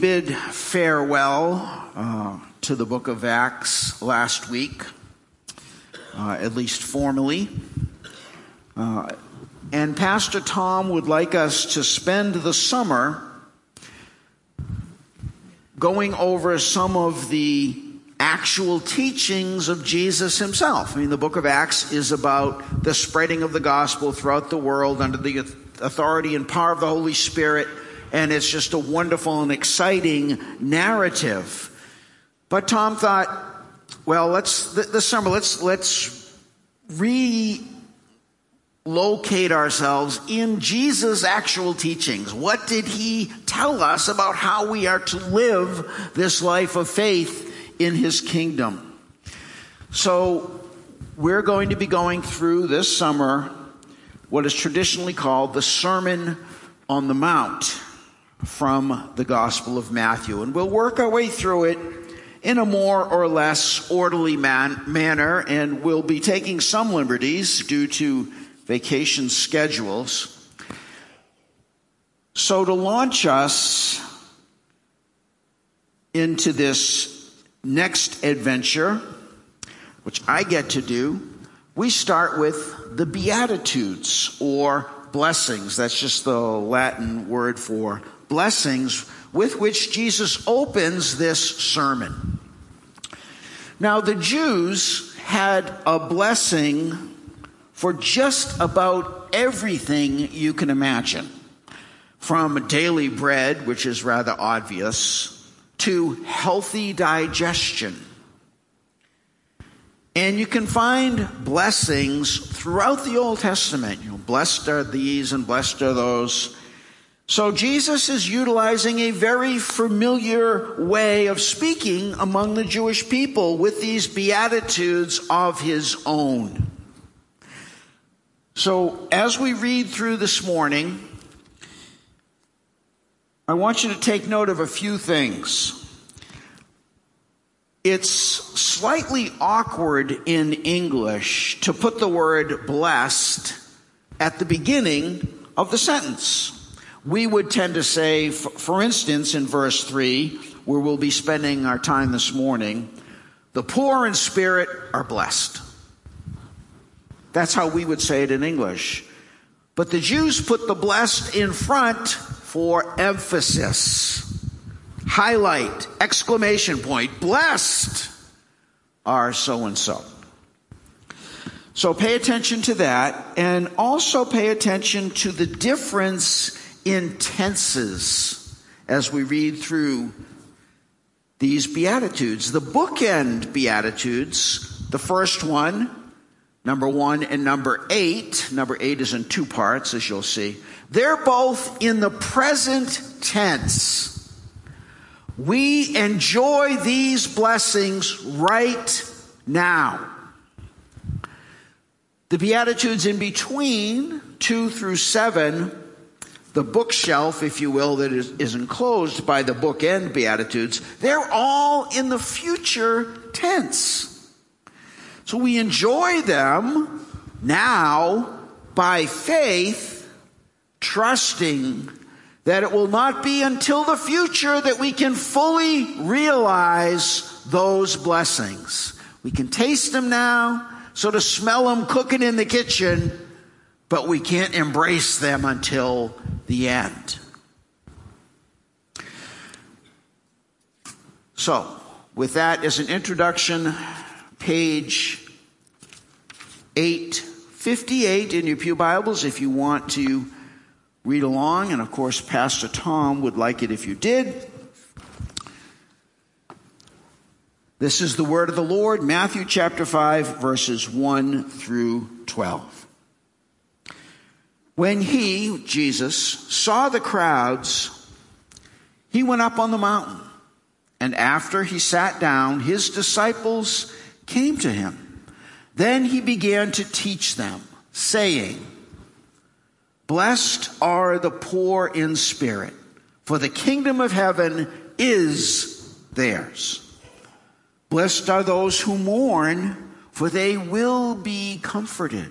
bid farewell uh, to the book of Acts last week, uh, at least formally. Uh, and Pastor Tom would like us to spend the summer going over some of the actual teachings of Jesus himself. I mean, the book of Acts is about the spreading of the gospel throughout the world under the authority and power of the Holy Spirit, and it's just a wonderful and exciting narrative. But Tom thought, well, let's this summer let's let's relocate ourselves in Jesus' actual teachings. What did he tell us about how we are to live this life of faith in his kingdom. So we're going to be going through this summer what is traditionally called the Sermon on the Mount from the Gospel of Matthew. And we'll work our way through it in a more or less orderly man- manner, and we'll be taking some liberties due to vacation schedules. So to launch us into this next adventure, which I get to do, we start with the Beatitudes or blessings. That's just the Latin word for blessings with which Jesus opens this sermon. Now, the Jews had a blessing for just about everything you can imagine. From daily bread, which is rather obvious, to healthy digestion. And you can find blessings throughout the Old Testament. You know, blessed are these and blessed are those. So Jesus is utilizing a very familiar way of speaking among the Jewish people with these beatitudes of his own. So as we read through this morning, I want you to take note of a few things. It's slightly awkward in English to put the word blessed at the beginning of the sentence. We would tend to say, for instance, in verse 3, where we'll be spending our time this morning, the poor in spirit are blessed. That's how we would say it in English. But the Jews put the blessed in front for emphasis. Highlight, exclamation point, blessed are so and so. So pay attention to that and also pay attention to the difference in tenses as we read through these Beatitudes. The bookend Beatitudes, the first one, number one and number eight, number eight is in two parts as you'll see. They're both in the present tense. We enjoy these blessings right now. The Beatitudes in between, two through seven, the bookshelf, if you will, that is, is enclosed by the bookend Beatitudes, they're all in the future tense. So we enjoy them now by faith trusting that it will not be until the future that we can fully realize those blessings. We can taste them now, sort of smell them cooking in the kitchen, but we can't embrace them until the end. So, with that as an introduction, page 858 in your Pew Bibles, if you want to read along, and of course, Pastor Tom would like it if you did. This is the word of the Lord, Matthew chapter 5, verses 1 through 12. When he, Jesus, saw the crowds, he went up on the mountain. And after he sat down, his disciples came to him. Then he began to teach them, saying, Blessed are the poor in spirit, for the kingdom of heaven is theirs. Blessed are those who mourn, for they will be comforted.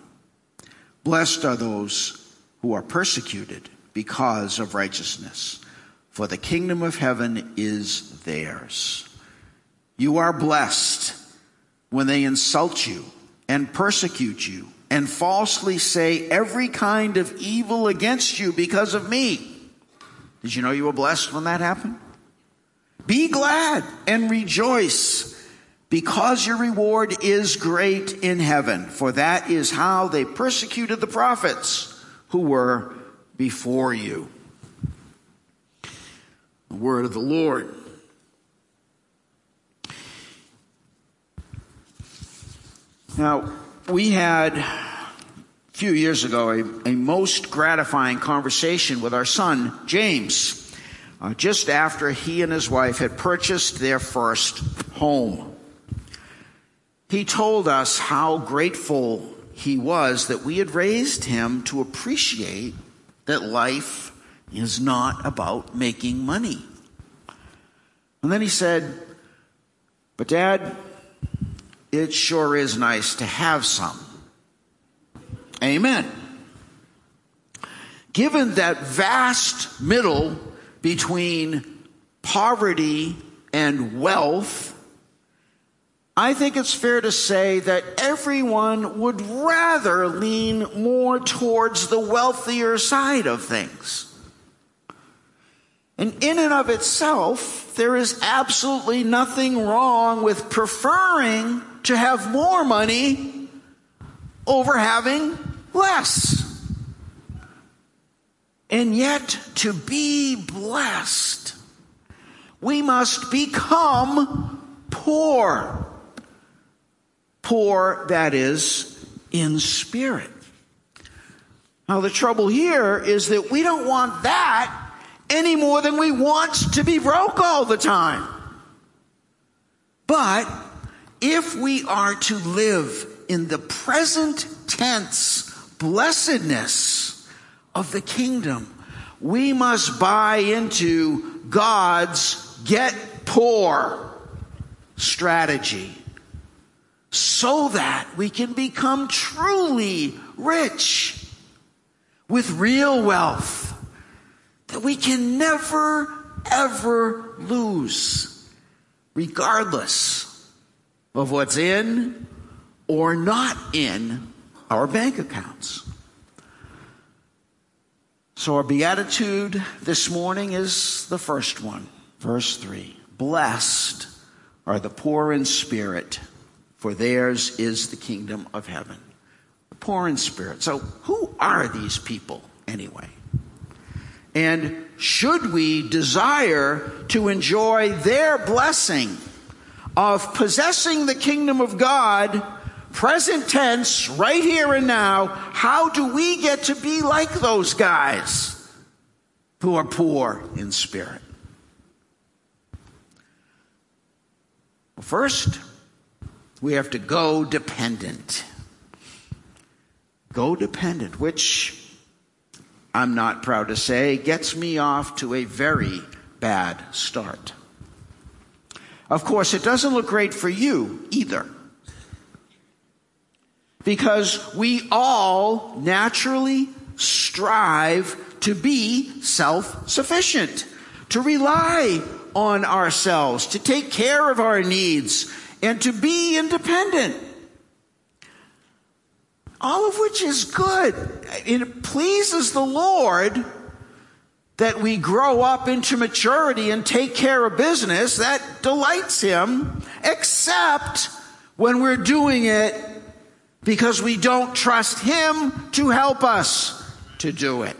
Blessed are those who are persecuted because of righteousness, for the kingdom of heaven is theirs. You are blessed when they insult you and persecute you and falsely say every kind of evil against you because of me. Did you know you were blessed when that happened? Be glad and rejoice because your reward is great in heaven, for that is how they persecuted the prophets who were before you. The word of the Lord. Now, we had a few years ago a, a most gratifying conversation with our son, James, uh, just after he and his wife had purchased their first home. He told us how grateful he was that we had raised him to appreciate that life is not about making money. And then he said, But dad, it sure is nice to have some. Amen. Given that vast middle between poverty and wealth, I think it's fair to say that everyone would rather lean more towards the wealthier side of things. And in and of itself, there is absolutely nothing wrong with preferring to have more money over having less. And yet, to be blessed, we must become poor. Poor, that is, in spirit. Now, the trouble here is that we don't want that any more than we want to be broke all the time. But if we are to live in the present tense blessedness of the kingdom, we must buy into God's get poor strategy so that we can become truly rich with real wealth that we can never ever lose regardless of what's in or not in our bank accounts. So our beatitude this morning is the first one, verse 3. Blessed are the poor in spirit, for theirs is the kingdom of heaven. The poor in spirit. So who are these people anyway? And should we desire to enjoy their blessing of possessing the kingdom of God, present tense, right here and now, how do we get to be like those guys who are poor in spirit? First, we have to go dependent. Go dependent, which I'm not proud to say gets me off to a very bad start. Of course, it doesn't look great for you either. Because we all naturally strive to be self-sufficient, to rely on ourselves, to take care of our needs, and to be independent. All of which is good. It pleases the Lord that we grow up into maturity and take care of business, that delights him, except when we're doing it because we don't trust him to help us to do it.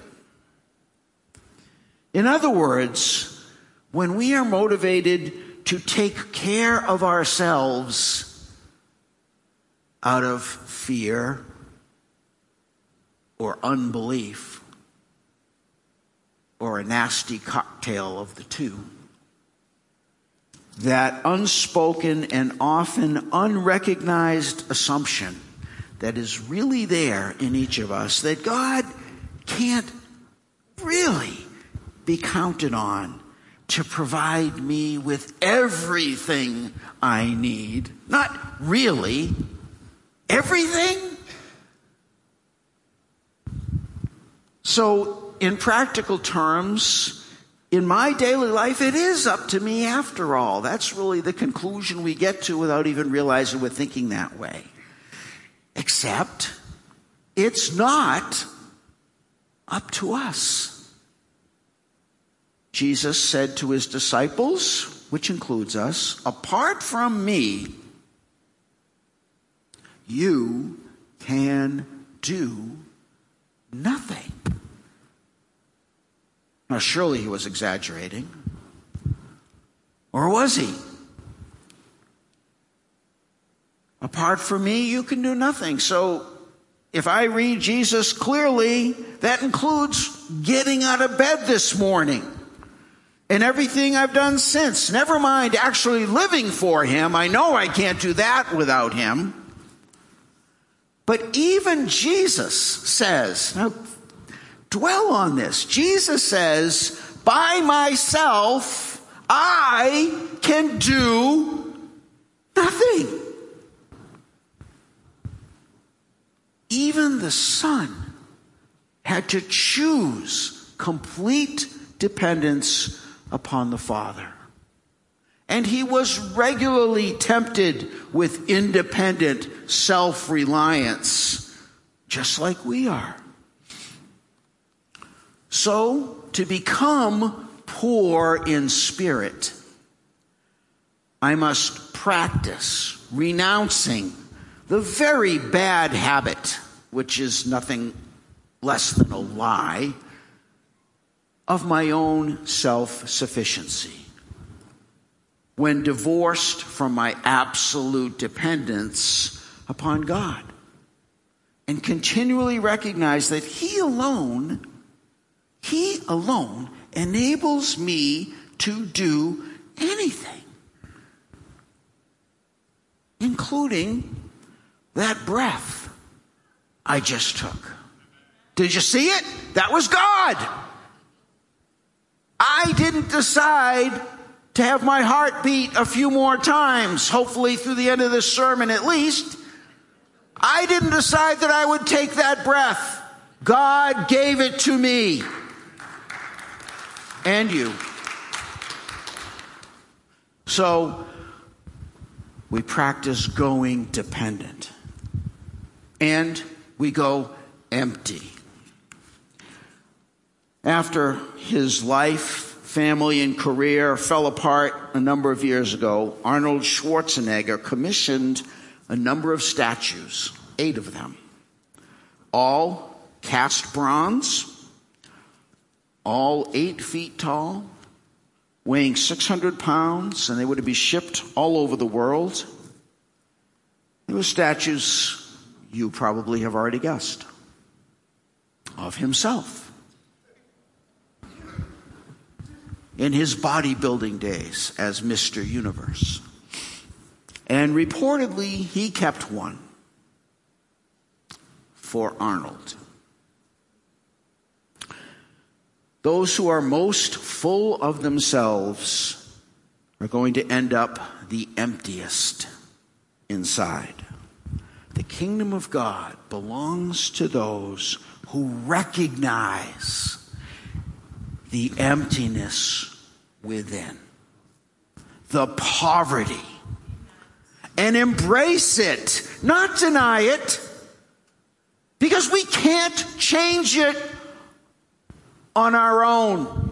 In other words, when we are motivated to take care of ourselves out of fear or unbelief, or a nasty cocktail of the two. that unspoken and often unrecognized assumption that is really there in each of us that God can't really be counted on to provide me with everything I need. Not really. Everything? So, in practical terms, in my daily life, it is up to me after all. That's really the conclusion we get to without even realizing we're thinking that way. Except, it's not up to us. Jesus said to his disciples, which includes us, apart from me, you can do nothing. Now, surely he was exaggerating. Or was he? Apart from me, you can do nothing. So, if I read Jesus clearly, that includes getting out of bed this morning and everything I've done since. Never mind actually living for Him. I know I can't do that without Him. But even Jesus says, now dwell on this. Jesus says, by myself, I can do nothing. Even the Son had to choose complete dependence upon the Father. And he was regularly tempted with independent self reliance, just like we are. So, to become poor in spirit, I must practice renouncing the very bad habit, which is nothing less than a lie, of my own self sufficiency. When divorced from my absolute dependence upon God, and continually recognize that He alone he alone enables me to do anything, including that breath I just took. Did you see it? That was God. I didn't decide to have my heart beat a few more times, hopefully through the end of this sermon at least. I didn't decide that I would take that breath. God gave it to me and you. So we practice going dependent and we go empty. After his life, family, and career fell apart a number of years ago, Arnold Schwarzenegger commissioned a number of statues, eight of them, all cast bronze all eight feet tall, weighing 600 pounds, and they were to be shipped all over the world. They were statues you probably have already guessed of himself in his bodybuilding days as Mr. Universe. And reportedly, he kept one for Arnold. Those who are most full of themselves are going to end up the emptiest inside. The kingdom of God belongs to those who recognize the emptiness within, the poverty, and embrace it, not deny it, because we can't change it on our own.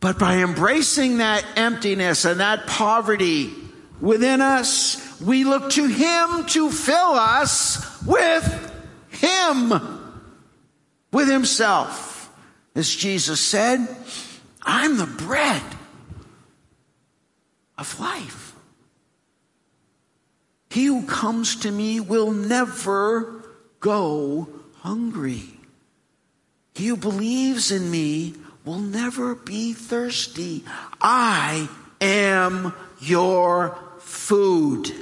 But by embracing that emptiness and that poverty within us, we look to Him to fill us with Him, with Himself. As Jesus said, I'm the bread of life. He who comes to me will never go hungry. He who believes in me will never be thirsty. I am your food.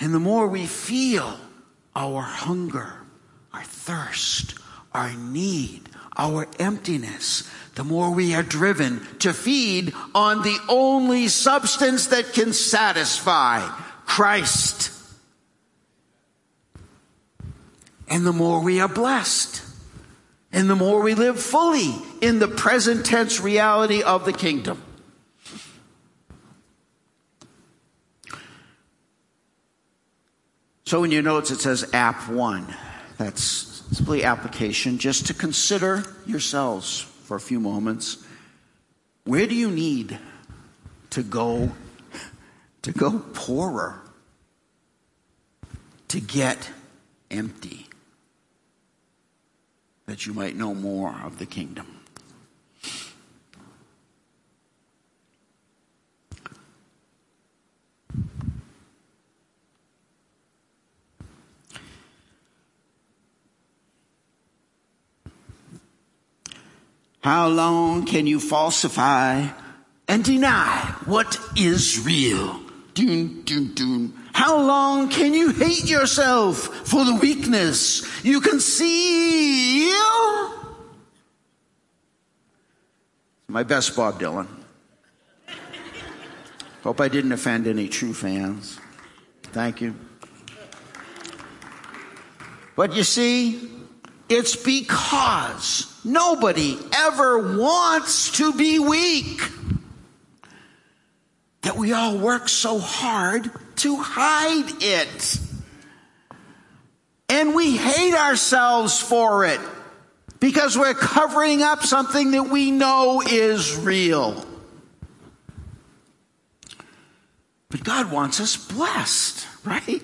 And the more we feel our hunger, our thirst, our need, our emptiness, the more we are driven to feed on the only substance that can satisfy Christ. And the more we are blessed. And the more we live fully in the present tense reality of the kingdom. So in your notes it says app one. That's simply application just to consider yourselves for a few moments. Where do you need to go to go poorer? To get empty that you might know more of the kingdom. How long can you falsify and deny what is real? Dun, dun, dun. How long can you hate yourself for the weakness you conceal? My best Bob Dylan. Hope I didn't offend any true fans. Thank you. But you see, it's because nobody ever wants to be weak that we all work so hard to hide it. And we hate ourselves for it because we're covering up something that we know is real. But God wants us blessed, right?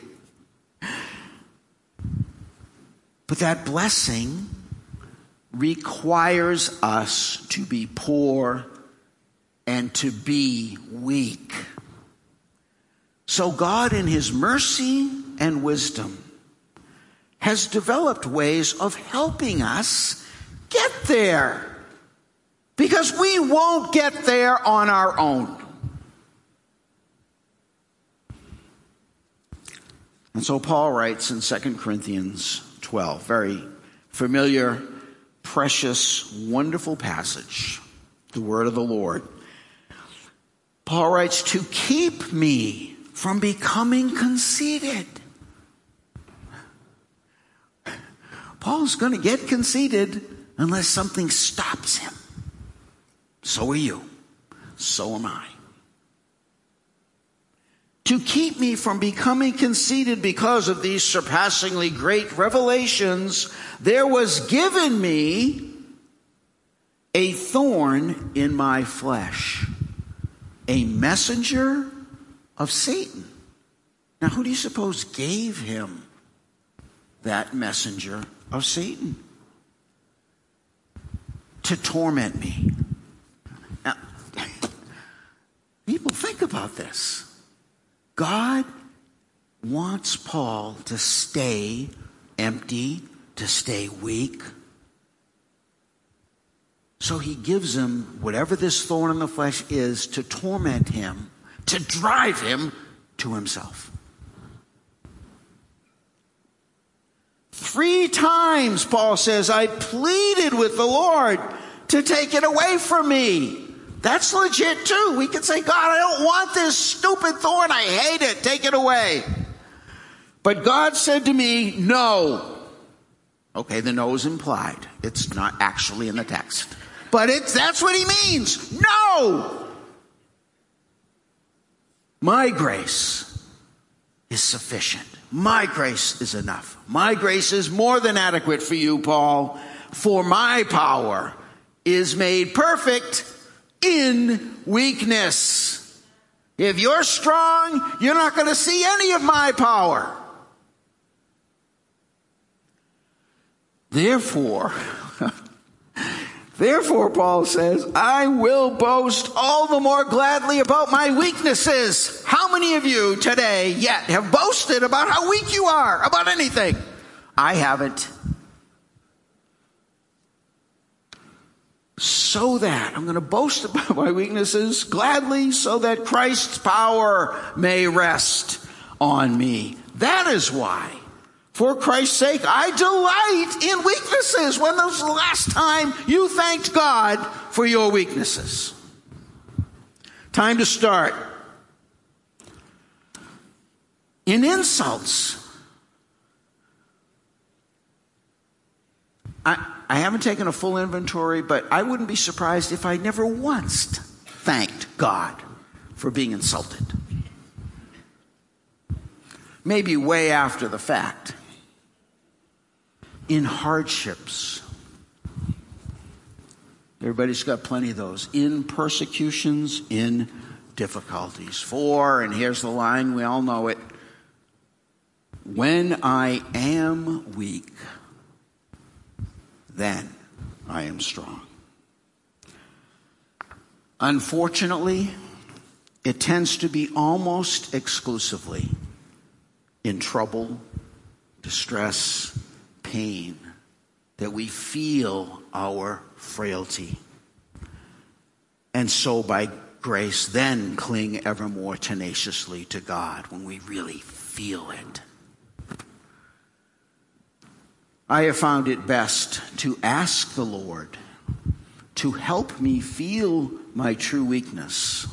But that blessing requires us to be poor and to be weak. So God, in His mercy and wisdom, has developed ways of helping us get there. Because we won't get there on our own. And so Paul writes in 2 Corinthians 12. Very familiar, precious, wonderful passage. The word of the Lord. Paul writes, to keep me from becoming conceited. Paul's going to get conceited unless something stops him. So are you. So am I to keep me from becoming conceited because of these surpassingly great revelations, there was given me a thorn in my flesh, a messenger of Satan. Now, who do you suppose gave him that messenger of Satan? To torment me. Now, people think about this. God wants Paul to stay empty, to stay weak. So he gives him whatever this thorn in the flesh is to torment him, to drive him to himself. Three times, Paul says, I pleaded with the Lord to take it away from me. That's legit too. We can say, God, I don't want this stupid thorn. I hate it. Take it away. But God said to me, no. Okay, the no is implied. It's not actually in the text. But it's, that's what he means. No! My grace is sufficient. My grace is enough. My grace is more than adequate for you, Paul. For my power is made perfect in weakness. If you're strong, you're not going to see any of my power. Therefore, therefore, Paul says, I will boast all the more gladly about my weaknesses. How many of you today yet have boasted about how weak you are about anything? I haven't so that, I'm going to boast about my weaknesses gladly so that Christ's power may rest on me. That is why, for Christ's sake, I delight in weaknesses. When was the last time you thanked God for your weaknesses? Time to start. In insults, I, I haven't taken a full inventory, but I wouldn't be surprised if I never once thanked God for being insulted. Maybe way after the fact. In hardships. Everybody's got plenty of those. In persecutions, in difficulties. For, and here's the line, we all know it. When I am weak, then I am strong. Unfortunately, it tends to be almost exclusively in trouble, distress, pain that we feel our frailty. And so by grace, then cling ever more tenaciously to God when we really feel it. I have found it best to ask the Lord to help me feel my true weakness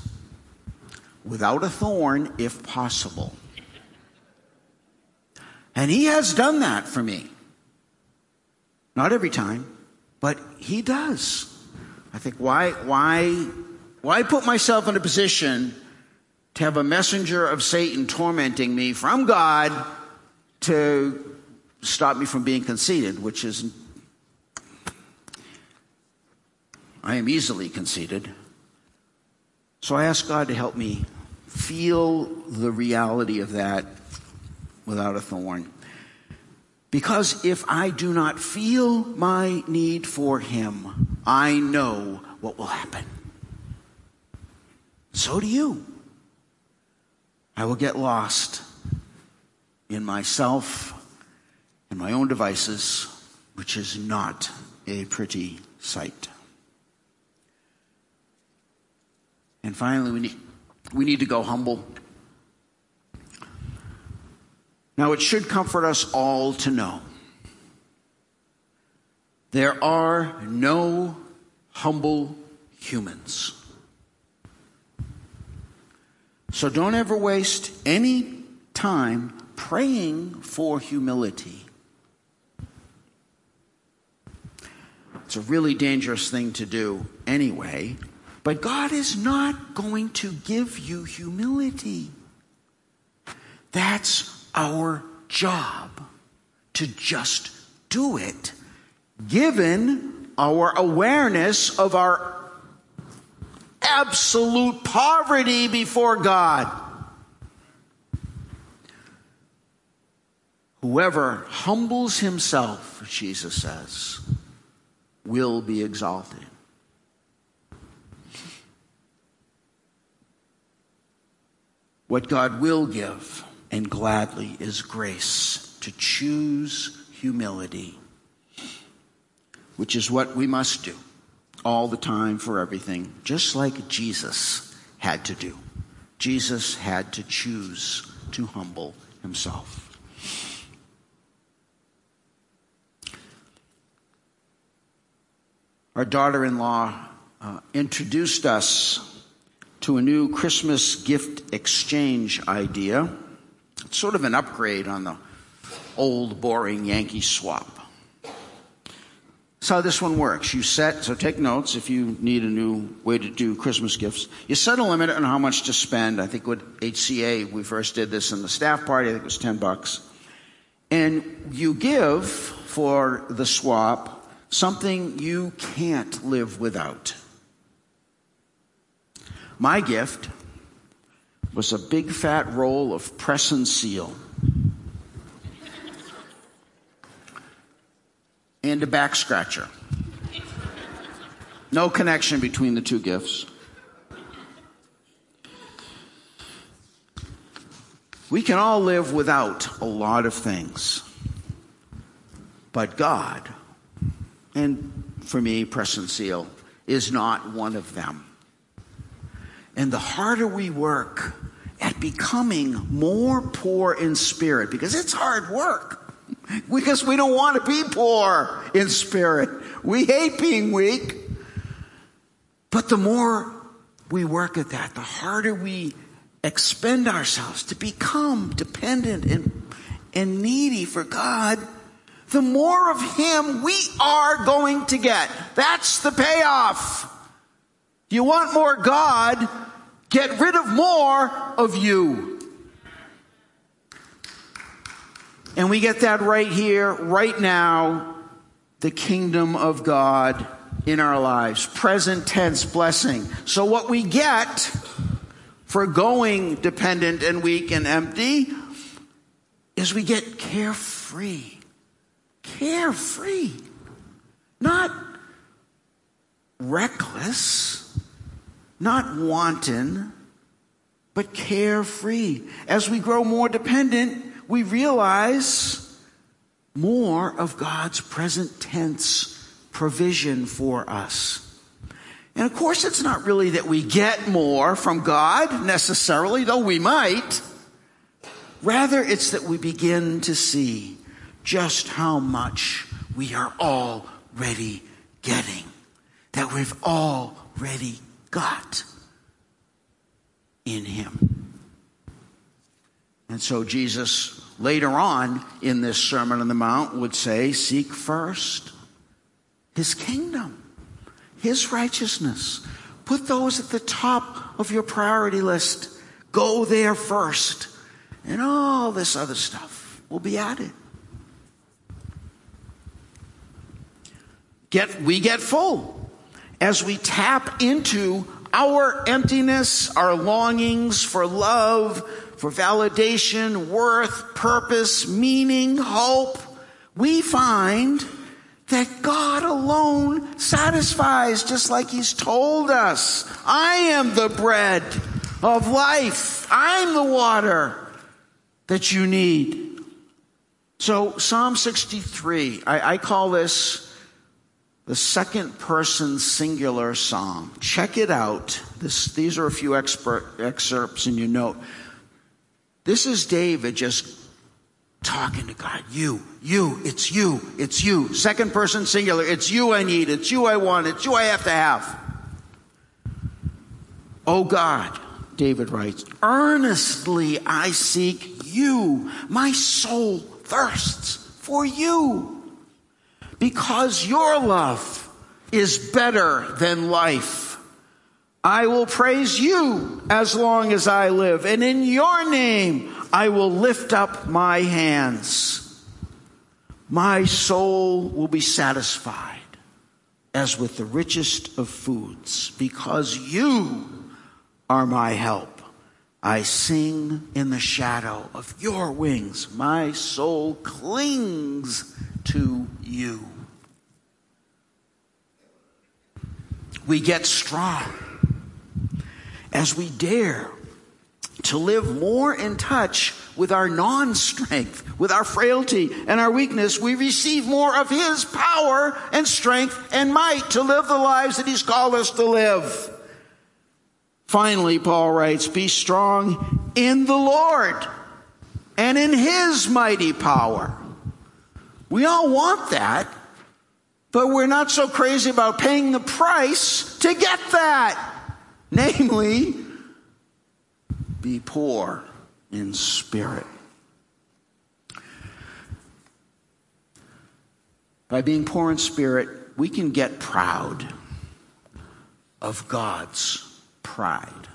without a thorn if possible. And He has done that for me. Not every time, but He does. I think why, why, why put myself in a position to have a messenger of Satan tormenting me from God to stop me from being conceited, which is, I am easily conceited. So I ask God to help me feel the reality of that without a thorn. Because if I do not feel my need for Him, I know what will happen. So do you. I will get lost in myself and my own devices, which is not a pretty sight. And finally, we need, we need to go humble. Now, it should comfort us all to know there are no humble humans. So don't ever waste any time praying for humility. It's a really dangerous thing to do anyway. But God is not going to give you humility. That's our job to just do it, given our awareness of our absolute poverty before God. Whoever humbles himself, Jesus says, will be exalted. What God will give and gladly is grace to choose humility, which is what we must do all the time for everything, just like Jesus had to do. Jesus had to choose to humble himself. Our daughter in law uh, introduced us to a new Christmas gift exchange idea. It's sort of an upgrade on the old, boring Yankee swap. So how this one works. You set, so take notes if you need a new way to do Christmas gifts. You set a limit on how much to spend. I think with HCA, we first did this in the staff party, I think it was 10 bucks. And you give for the swap something you can't live without. My gift was a big fat roll of press and seal and a back scratcher. No connection between the two gifts. We can all live without a lot of things, but God and for me, press and seal, is not one of them. And the harder we work at becoming more poor in spirit, because it's hard work. Because we don't want to be poor in spirit. We hate being weak. But the more we work at that, the harder we expend ourselves to become dependent and, and needy for God, the more of Him we are going to get. That's the payoff. You want more God, get rid of more of you. And we get that right here, right now, the kingdom of God in our lives. Present tense blessing. So what we get for going dependent and weak and empty is we get carefree. Carefree. Not reckless, not wanton, but carefree. As we grow more dependent, we realize more of God's present tense provision for us. And of course, it's not really that we get more from God necessarily, though we might. Rather, it's that we begin to see just how much we are already getting, that we've already got in Him. And so Jesus later on in this Sermon on the Mount would say, Seek first His kingdom, His righteousness. Put those at the top of your priority list. Go there first. And all this other stuff will be added. Get, we get full as we tap into our emptiness, our longings for love, for validation, worth, purpose, meaning, hope, we find that God alone satisfies, just like He's told us. I am the bread of life. I'm the water that you need. So, Psalm 63, I, I call this the second person singular psalm. Check it out. This, these are a few expert, excerpts in your note. This is David just talking to God. You, you, it's you, it's you. Second person singular. It's you I need, it's you I want, it's you I have to have. Oh God, David writes, earnestly I seek you. My soul thirsts for you because your love is better than life. I will praise you as long as I live, and in your name I will lift up my hands. My soul will be satisfied as with the richest of foods, because you are my help. I sing in the shadow of your wings. My soul clings to you. We get strong as we dare to live more in touch with our non strength, with our frailty and our weakness, we receive more of His power and strength and might to live the lives that He's called us to live. Finally, Paul writes, Be strong in the Lord and in His mighty power. We all want that, but we're not so crazy about paying the price to get that. Namely, be poor in spirit. By being poor in spirit, we can get proud of God's pride.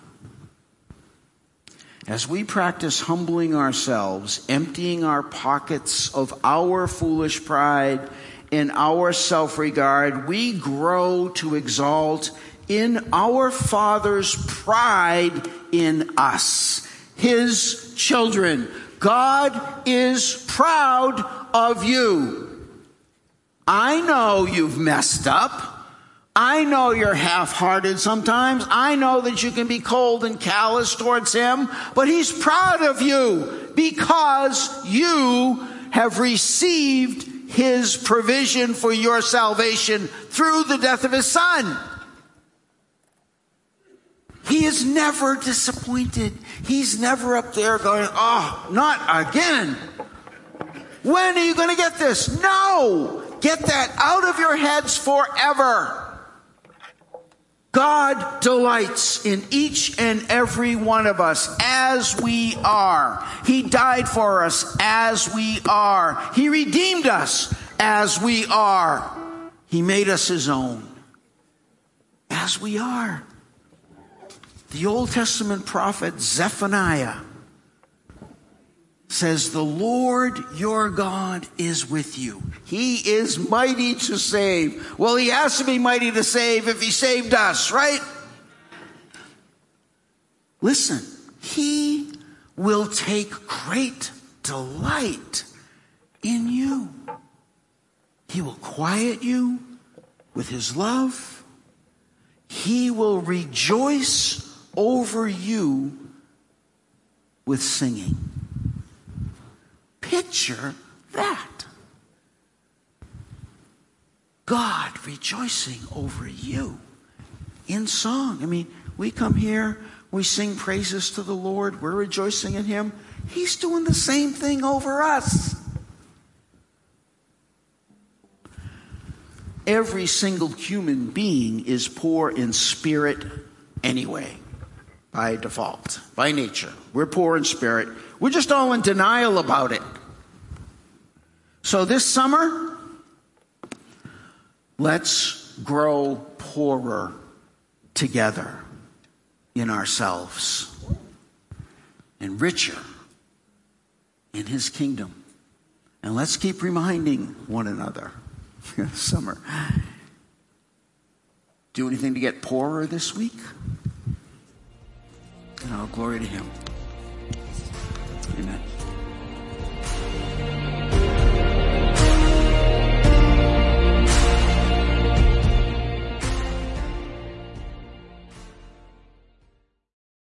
As we practice humbling ourselves, emptying our pockets of our foolish pride and our self regard, we grow to exalt in our Father's pride in us, His children. God is proud of you. I know you've messed up. I know you're half hearted sometimes. I know that you can be cold and callous towards Him, but He's proud of you because you have received His provision for your salvation through the death of His Son. He is never disappointed. He's never up there going, oh, not again. When are you going to get this? No! Get that out of your heads forever. God delights in each and every one of us as we are. He died for us as we are. He redeemed us as we are. He made us his own as we are. The Old Testament prophet Zephaniah says, The Lord your God is with you. He is mighty to save. Well, he has to be mighty to save if he saved us, right? Listen, he will take great delight in you. He will quiet you with his love. He will rejoice over you with singing. Picture that. God rejoicing over you in song. I mean, we come here, we sing praises to the Lord, we're rejoicing in Him. He's doing the same thing over us. Every single human being is poor in spirit anyway, by default, by nature. We're poor in spirit. We're just all in denial about it. So this summer, let's grow poorer together in ourselves and richer in his kingdom. And let's keep reminding one another summer. Do anything to get poorer this week? And all glory to him. Amen.